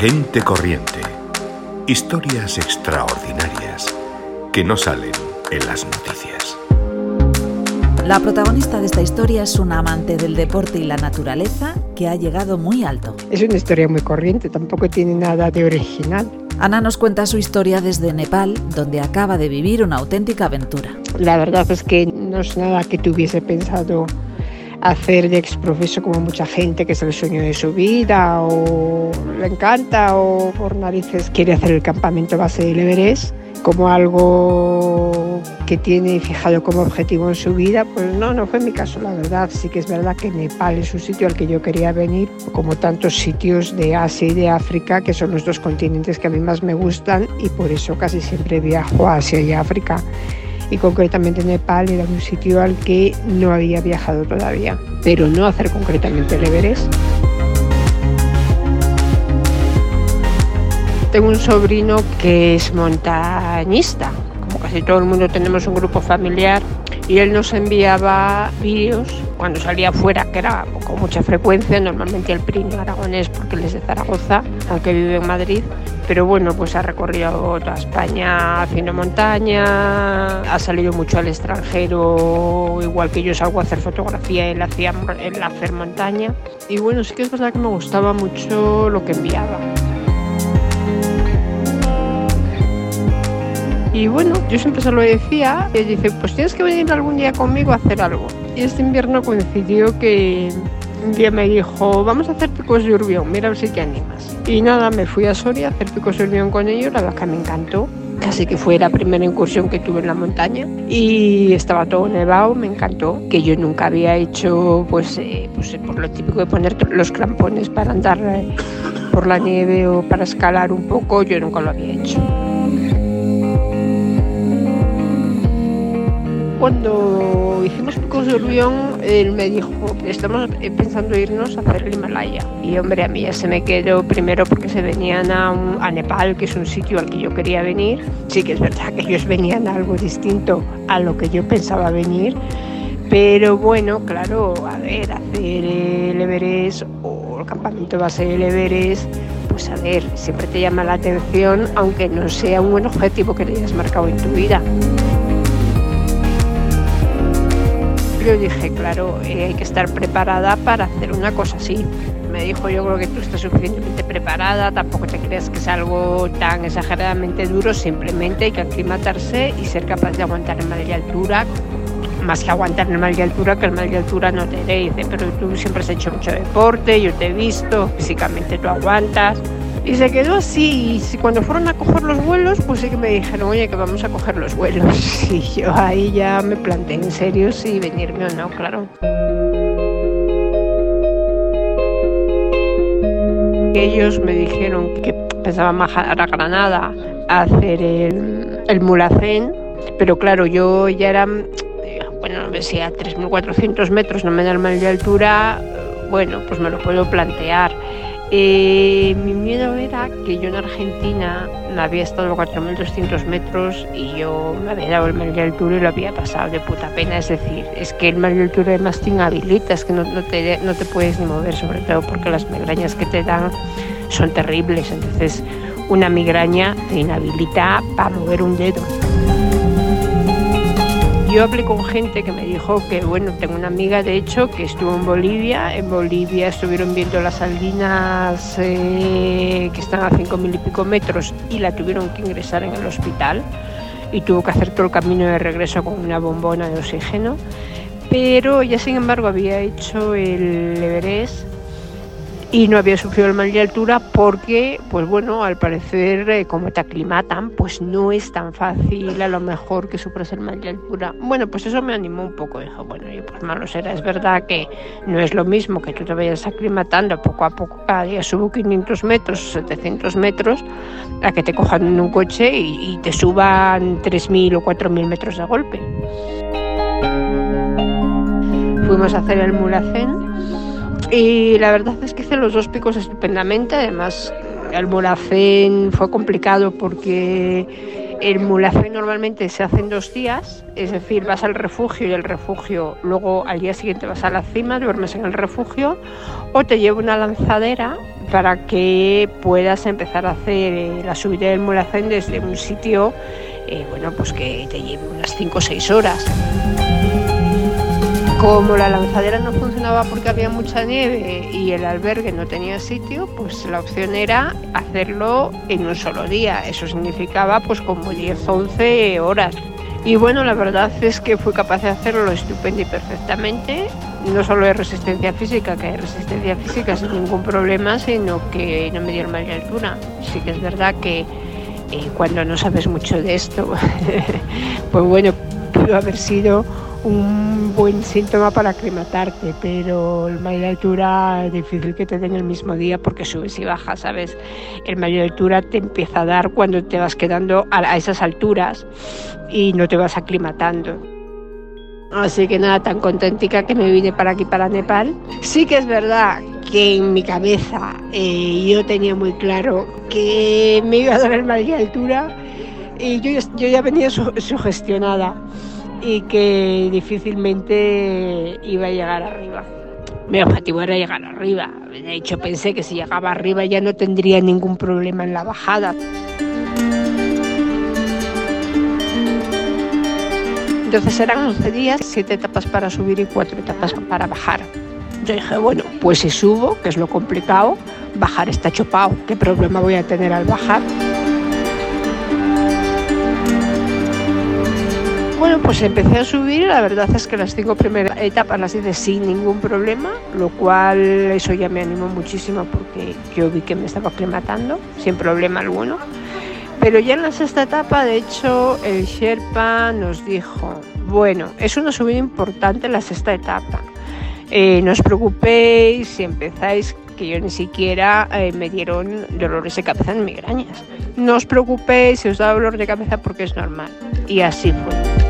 Gente corriente. Historias extraordinarias que no salen en las noticias. La protagonista de esta historia es una amante del deporte y la naturaleza que ha llegado muy alto. Es una historia muy corriente, tampoco tiene nada de original. Ana nos cuenta su historia desde Nepal, donde acaba de vivir una auténtica aventura. La verdad es que no es nada que tuviese pensado hacer de exprofeso como mucha gente que es el sueño de su vida o le encanta o por narices quiere hacer el campamento base del Everest como algo que tiene fijado como objetivo en su vida, pues no, no fue mi caso, la verdad. Sí que es verdad que Nepal es un sitio al que yo quería venir, como tantos sitios de Asia y de África, que son los dos continentes que a mí más me gustan y por eso casi siempre viajo a Asia y África y concretamente Nepal era un sitio al que no había viajado todavía, pero no hacer concretamente el Everest. Tengo un sobrino que es montañista, como casi todo el mundo tenemos un grupo familiar. Y él nos enviaba vídeos cuando salía fuera, que era con mucha frecuencia, normalmente el primo aragonés porque él es de Zaragoza, aunque vive en Madrid, pero bueno, pues ha recorrido toda España haciendo montaña, ha salido mucho al extranjero, igual que yo salgo a hacer fotografía, él hacía él hacer montaña. Y bueno, sí que es verdad que me gustaba mucho lo que enviaba. Y bueno, yo siempre se lo decía, y dice, pues tienes que venir algún día conmigo a hacer algo. Y este invierno coincidió que un día me dijo, vamos a hacer picos de urbión, mira a ver si te animas. Y nada, me fui a Soria a hacer picos de urbión con ellos, la verdad que me encantó. Casi que fue la primera incursión que tuve en la montaña y estaba todo nevado, me encantó, que yo nunca había hecho, pues, eh, pues por lo típico de poner los crampones para andar eh, por la nieve o para escalar un poco, yo nunca lo había hecho. Cuando hicimos Picos de Urbión, él me dijo, estamos pensando irnos a hacer el Himalaya. Y hombre, a mí ya se me quedó primero porque se venían a, a, Nepal, que es un sitio al que yo quería venir. Sí que es verdad que ellos venían a algo distinto a lo que yo pensaba venir. Pero bueno, claro, a ver, hacer el Everest o el campamento base del Everest, pues a ver, siempre te llama la atención, aunque no sea un buen objetivo que te hayas marcado en tu vida. Yo dije, claro, eh, hay que estar preparada para hacer una cosa así. Me dijo, yo creo que tú estás suficientemente preparada, tampoco te creas que es algo tan exageradamente duro, simplemente hay que aclimatarse y ser capaz de aguantar el mal de altura, más que aguantar el mal de altura, que el mal de altura no te dice, pero tú siempre has hecho mucho deporte, yo te he visto, físicamente tú aguantas. Y se quedó así. Y cuando fueron a coger los vuelos, pues sí que me dijeron, oye, que vamos a coger los vuelos. Y yo ahí ya me planteé en serio si venirme o no, claro. Ellos me dijeron que pensaban bajar a Granada a hacer el, el mulacén, pero claro, yo ya era, bueno, no a 3.400 metros, no me da el mal de altura, bueno, pues me lo puedo plantear eh, mi miedo era que yo en Argentina había estado a 4.200 metros y yo me había dado el mal de altura y lo había pasado de puta pena. Es decir, es que el mal de altura además te inhabilita, es que no, te, no te puedes ni mover, sobre todo porque las migrañas que te dan son terribles. Entonces, una migraña te inhabilita para mover un dedo yo hablé con gente que me dijo que, bueno, tengo una amiga de hecho que estuvo en Bolivia. En Bolivia estuvieron viendo las aldinas eh, que están a cinco mil y pico metros y la tuvieron que ingresar en el hospital y tuvo que hacer todo el camino de regreso con una bombona de oxígeno. Pero ya sin embargo había hecho el Everest y no había sufrido el mal de altura porque, pues bueno, al parecer, eh, como te aclimatan, pues no es tan fácil a lo mejor que sufras el mal de altura. Bueno, pues eso me animó un poco. Dijo, bueno, y pues malo será. Es verdad que no es lo mismo que tú te vayas aclimatando poco a poco, cada día subo 500 metros, 700 metros, a que te cojan en un coche y, y te suban 3.000 o 4.000 metros de golpe. Fuimos a hacer el Mulacén y la verdad es que hice los dos picos estupendamente. Además, el mulacén fue complicado porque el mulacén normalmente se hace en dos días, es decir, vas al refugio y el refugio, luego al día siguiente vas a la cima, duermes en el refugio, o te lleva una lanzadera para que puedas empezar a hacer eh, la subida del Mulacén desde un sitio eh, bueno, pues que te lleve unas 5 o 6 horas. Como la lanzadera no funcionaba porque había mucha nieve y el albergue no tenía sitio, pues la opción era hacerlo en un solo día. Eso significaba pues como 10 11 horas. Y bueno, la verdad es que fui capaz de hacerlo estupendo y perfectamente. No solo de resistencia física, que hay resistencia física sin ningún problema, sino que no me dio mal de altura. Sí que es verdad que eh, cuando no sabes mucho de esto, pues bueno, pudo haber sido un buen síntoma para aclimatarte, pero el mayor altura es difícil que te den el mismo día porque subes y bajas, ¿sabes? El mayor altura te empieza a dar cuando te vas quedando a esas alturas y no te vas aclimatando. Así que nada, tan contentica que me vine para aquí, para Nepal. Sí que es verdad que en mi cabeza eh, yo tenía muy claro que me iba a dar el de altura y yo, ya venía sugestionada y que difícilmente iba a llegar arriba. Mi objetivo era llegar arriba. De hecho, pensé que si llegaba arriba ya no tendría ningún problema en la bajada. Entonces eran 11 días, 7 etapas para subir y 4 etapas para bajar. Yo dije, bueno, pues si subo, que es lo complicado, bajar está chopado. ¿Qué problema voy a tener al bajar? Bueno, pues empecé a subir la verdad es que las cinco primeras etapas las hice sin ningún problema, lo cual eso ya me animó muchísimo porque yo vi que me estaba aclimatando sin problema alguno. Pero ya en la sexta etapa, de hecho, el Sherpa nos dijo, bueno, es una subida importante la sexta etapa. Eh, no os preocupéis si empezáis que yo ni siquiera eh, me dieron dolores de cabeza en migrañas. No os preocupéis si os da dolor de cabeza porque es normal. Y así fue.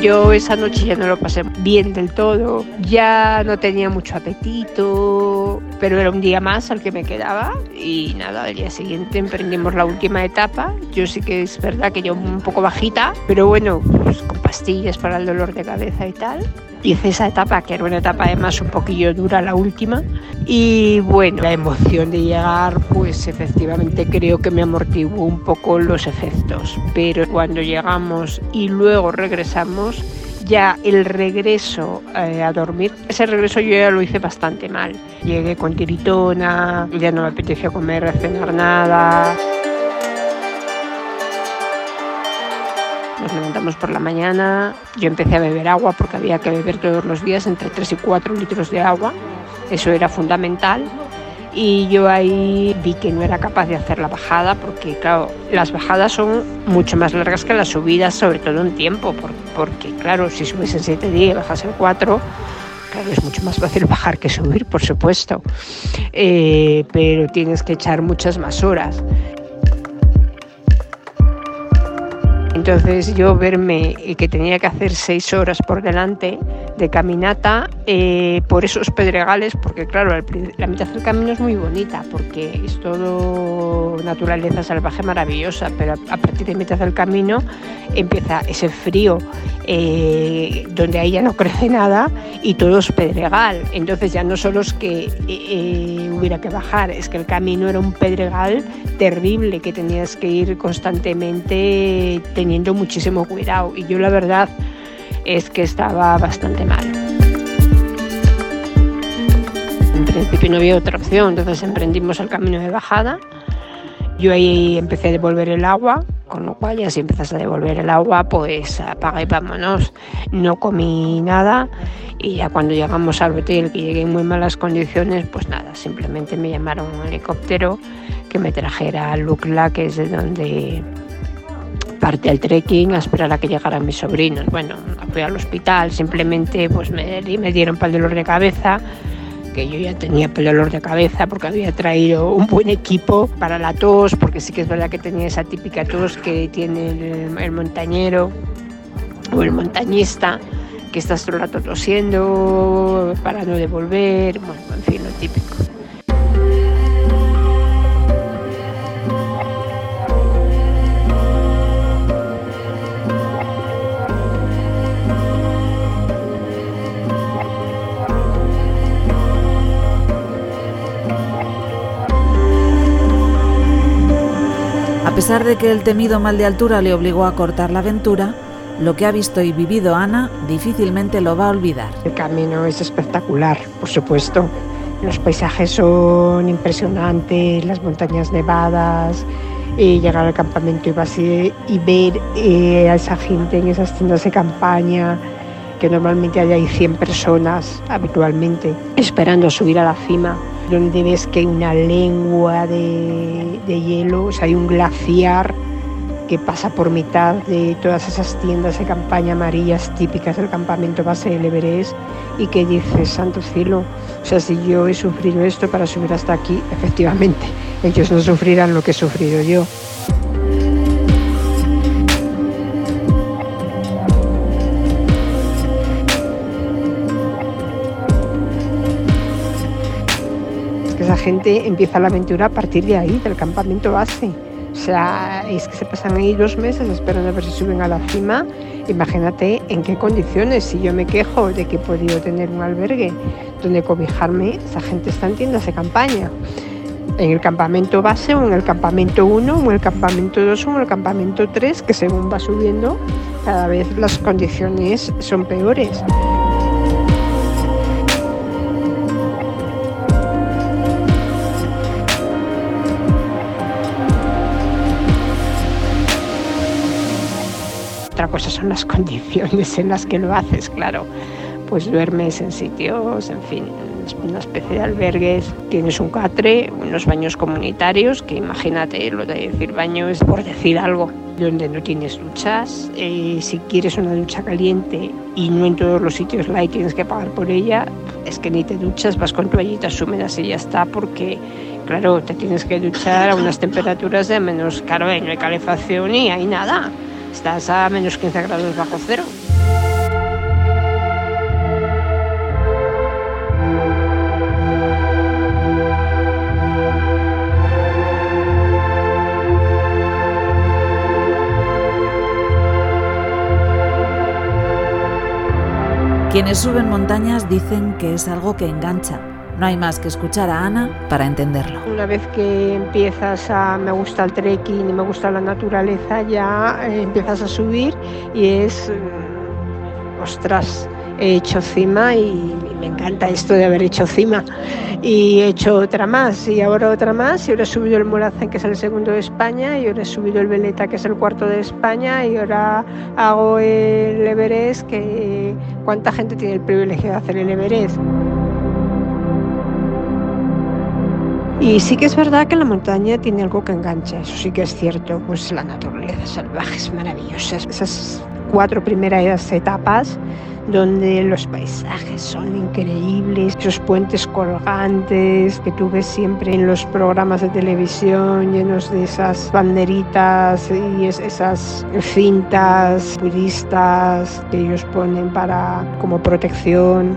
Yo esa noche ya no lo pasé bien del todo, ya no tenía mucho apetito, pero era un día más al que me quedaba y nada, al día siguiente emprendimos la última etapa. Yo sí que es verdad que yo un poco bajita, pero bueno, pues con pastillas para el dolor de cabeza y tal hice esa etapa, que era una etapa además un poquillo dura, la última. Y bueno, la emoción de llegar, pues efectivamente creo que me amortiguó un poco los efectos. Pero cuando llegamos y luego regresamos, ya el regreso eh, a dormir, ese regreso yo ya lo hice bastante mal. Llegué con tiritona, ya no me apetecía comer, cenar nada. Nos levantamos por la mañana, yo empecé a beber agua porque había que beber todos los días entre 3 y 4 litros de agua, eso era fundamental. Y yo ahí vi que no era capaz de hacer la bajada porque, claro, las bajadas son mucho más largas que las subidas, sobre todo en tiempo, porque, claro, si subes en 7 días y bajas en 4, Claro, es mucho más fácil bajar que subir, por supuesto, eh, pero tienes que echar muchas más horas. Entonces yo verme que tenía que hacer seis horas por delante de caminata eh, por esos pedregales, porque claro, la mitad del camino es muy bonita, porque es todo naturaleza salvaje maravillosa, pero a partir de mitad del camino empieza ese frío eh, donde ahí ya no crece nada y todo es pedregal. Entonces ya no solo es que eh, hubiera que bajar, es que el camino era un pedregal terrible que tenías que ir constantemente teniendo muchísimo cuidado. Y yo la verdad es que estaba bastante mal. En principio no había otra opción, entonces emprendimos el camino de bajada. Yo ahí empecé a devolver el agua, con lo cual ya si empiezas a devolver el agua, pues apaga y vámonos. No comí nada y ya cuando llegamos al hotel, que llegué en muy malas condiciones, pues nada, simplemente me llamaron un helicóptero que me trajera a Lukla, que es de donde parte al trekking a esperar a que llegaran mis sobrinos. Bueno, fui al hospital, simplemente pues me, dieron para el dolor de cabeza, que yo ya tenía el dolor de cabeza porque había traído un buen equipo para la tos, porque sí que es verdad que tenía esa típica tos que tiene el, el montañero o el montañista, que estás todo el rato tosiendo para no devolver, bueno, en fin, lo típico. Pesar de que el temido mal de altura le obligó a cortar la aventura, lo que ha visto y vivido Ana difícilmente lo va a olvidar. El camino es espectacular, por supuesto. Los paisajes son impresionantes, las montañas nevadas, eh, llegar al campamento y base y ver eh, a esa gente en esas tiendas de campaña, que normalmente hay 100 personas habitualmente, esperando subir a la cima, donde ves que hay una lengua de, de hielo, o sea, hay un glaciar que pasa por mitad de todas esas tiendas de campaña amarillas típicas del campamento base del Everest y que dices, santo cielo, o sea, si yo he sufrido esto para subir hasta aquí, efectivamente, ellos no sufrirán lo que he sufrido yo. Que esa gente empieza la aventura a partir de ahí, del campamento base. O sea, es que se pasan ahí dos meses esperando a ver si suben a la cima. Imagínate en qué condiciones. Si yo me quejo de que he podido tener un albergue donde cobijarme, esa gente está en tiendas de campaña. En el campamento base o en el campamento 1 o en el campamento 2 o en el campamento 3, que según va subiendo, cada vez las condiciones son peores. Otra cosa son las condiciones en las que lo haces, claro. Pues duermes en sitios, en fin, una especie de albergues, tienes un catre, unos baños comunitarios, que imagínate, lo de decir baño es por decir algo, donde no tienes duchas, eh, si quieres una ducha caliente y no en todos los sitios la hay, tienes que pagar por ella, es que ni te duchas, vas con toallitas húmedas y ya está, porque claro, te tienes que duchar a unas temperaturas de menos, claro, no hay calefacción y hay nada estás a menos 15 grados bajo cero. Quienes suben montañas dicen que es algo que engancha. No hay más que escuchar a Ana para entenderlo. Una vez que empiezas a me gusta el trekking y me gusta la naturaleza, ya eh, empiezas a subir y es, mm, ostras, he hecho cima y me encanta esto de haber hecho cima. Y he hecho otra más y ahora otra más y ahora he subido el Morazán que es el segundo de España y ahora he subido el Veleta que es el cuarto de España y ahora hago el Everest que cuánta gente tiene el privilegio de hacer el Everest. Y sí que es verdad que la montaña tiene algo que engancha, eso sí que es cierto, pues la naturaleza salvaje es maravillosa. Esas cuatro primeras etapas donde los paisajes son increíbles, esos puentes colgantes que tú ves siempre en los programas de televisión llenos de esas banderitas y esas cintas budistas que ellos ponen para como protección.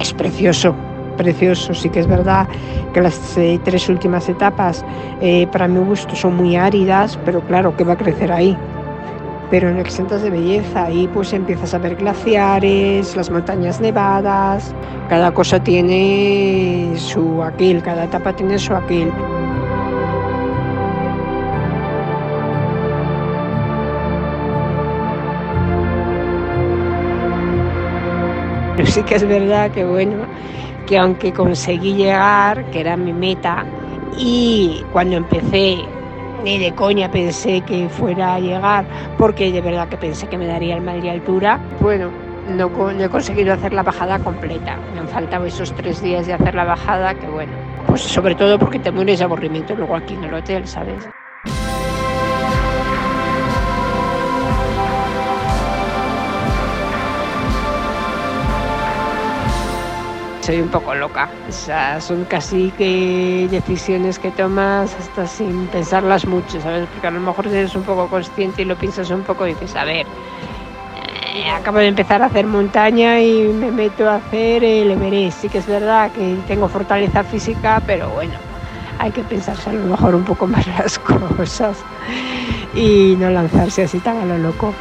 Es precioso, precioso. Sí que es verdad que las eh, tres últimas etapas, eh, para mi gusto, son muy áridas, pero claro, que va a crecer ahí? Pero no exentas de belleza. Ahí pues empiezas a ver glaciares, las montañas nevadas. Cada cosa tiene su aquel, cada etapa tiene su aquel. Pero sí que es verdad que bueno, que aunque conseguí llegar, que era mi meta, y cuando empecé ni de coña pensé que fuera a llegar, porque de verdad que pensé que me daría el mal de altura, bueno, no, no he conseguido hacer la bajada completa. Me han faltado esos tres días de hacer la bajada, que bueno, pues sobre todo porque te mueres de aburrimiento luego aquí en el hotel, ¿sabes? Soy un poco loca. O sea, son casi que decisiones que tomas hasta sin pensarlas mucho, ¿sabes? Porque a lo mejor eres un poco consciente y lo piensas un poco y dices, a ver, eh, acabo de empezar a hacer montaña y me meto a hacer el Everest. Sí que es verdad que tengo fortaleza física, pero bueno, hay que pensarse a lo mejor un poco más las cosas y no lanzarse así tan a lo loco.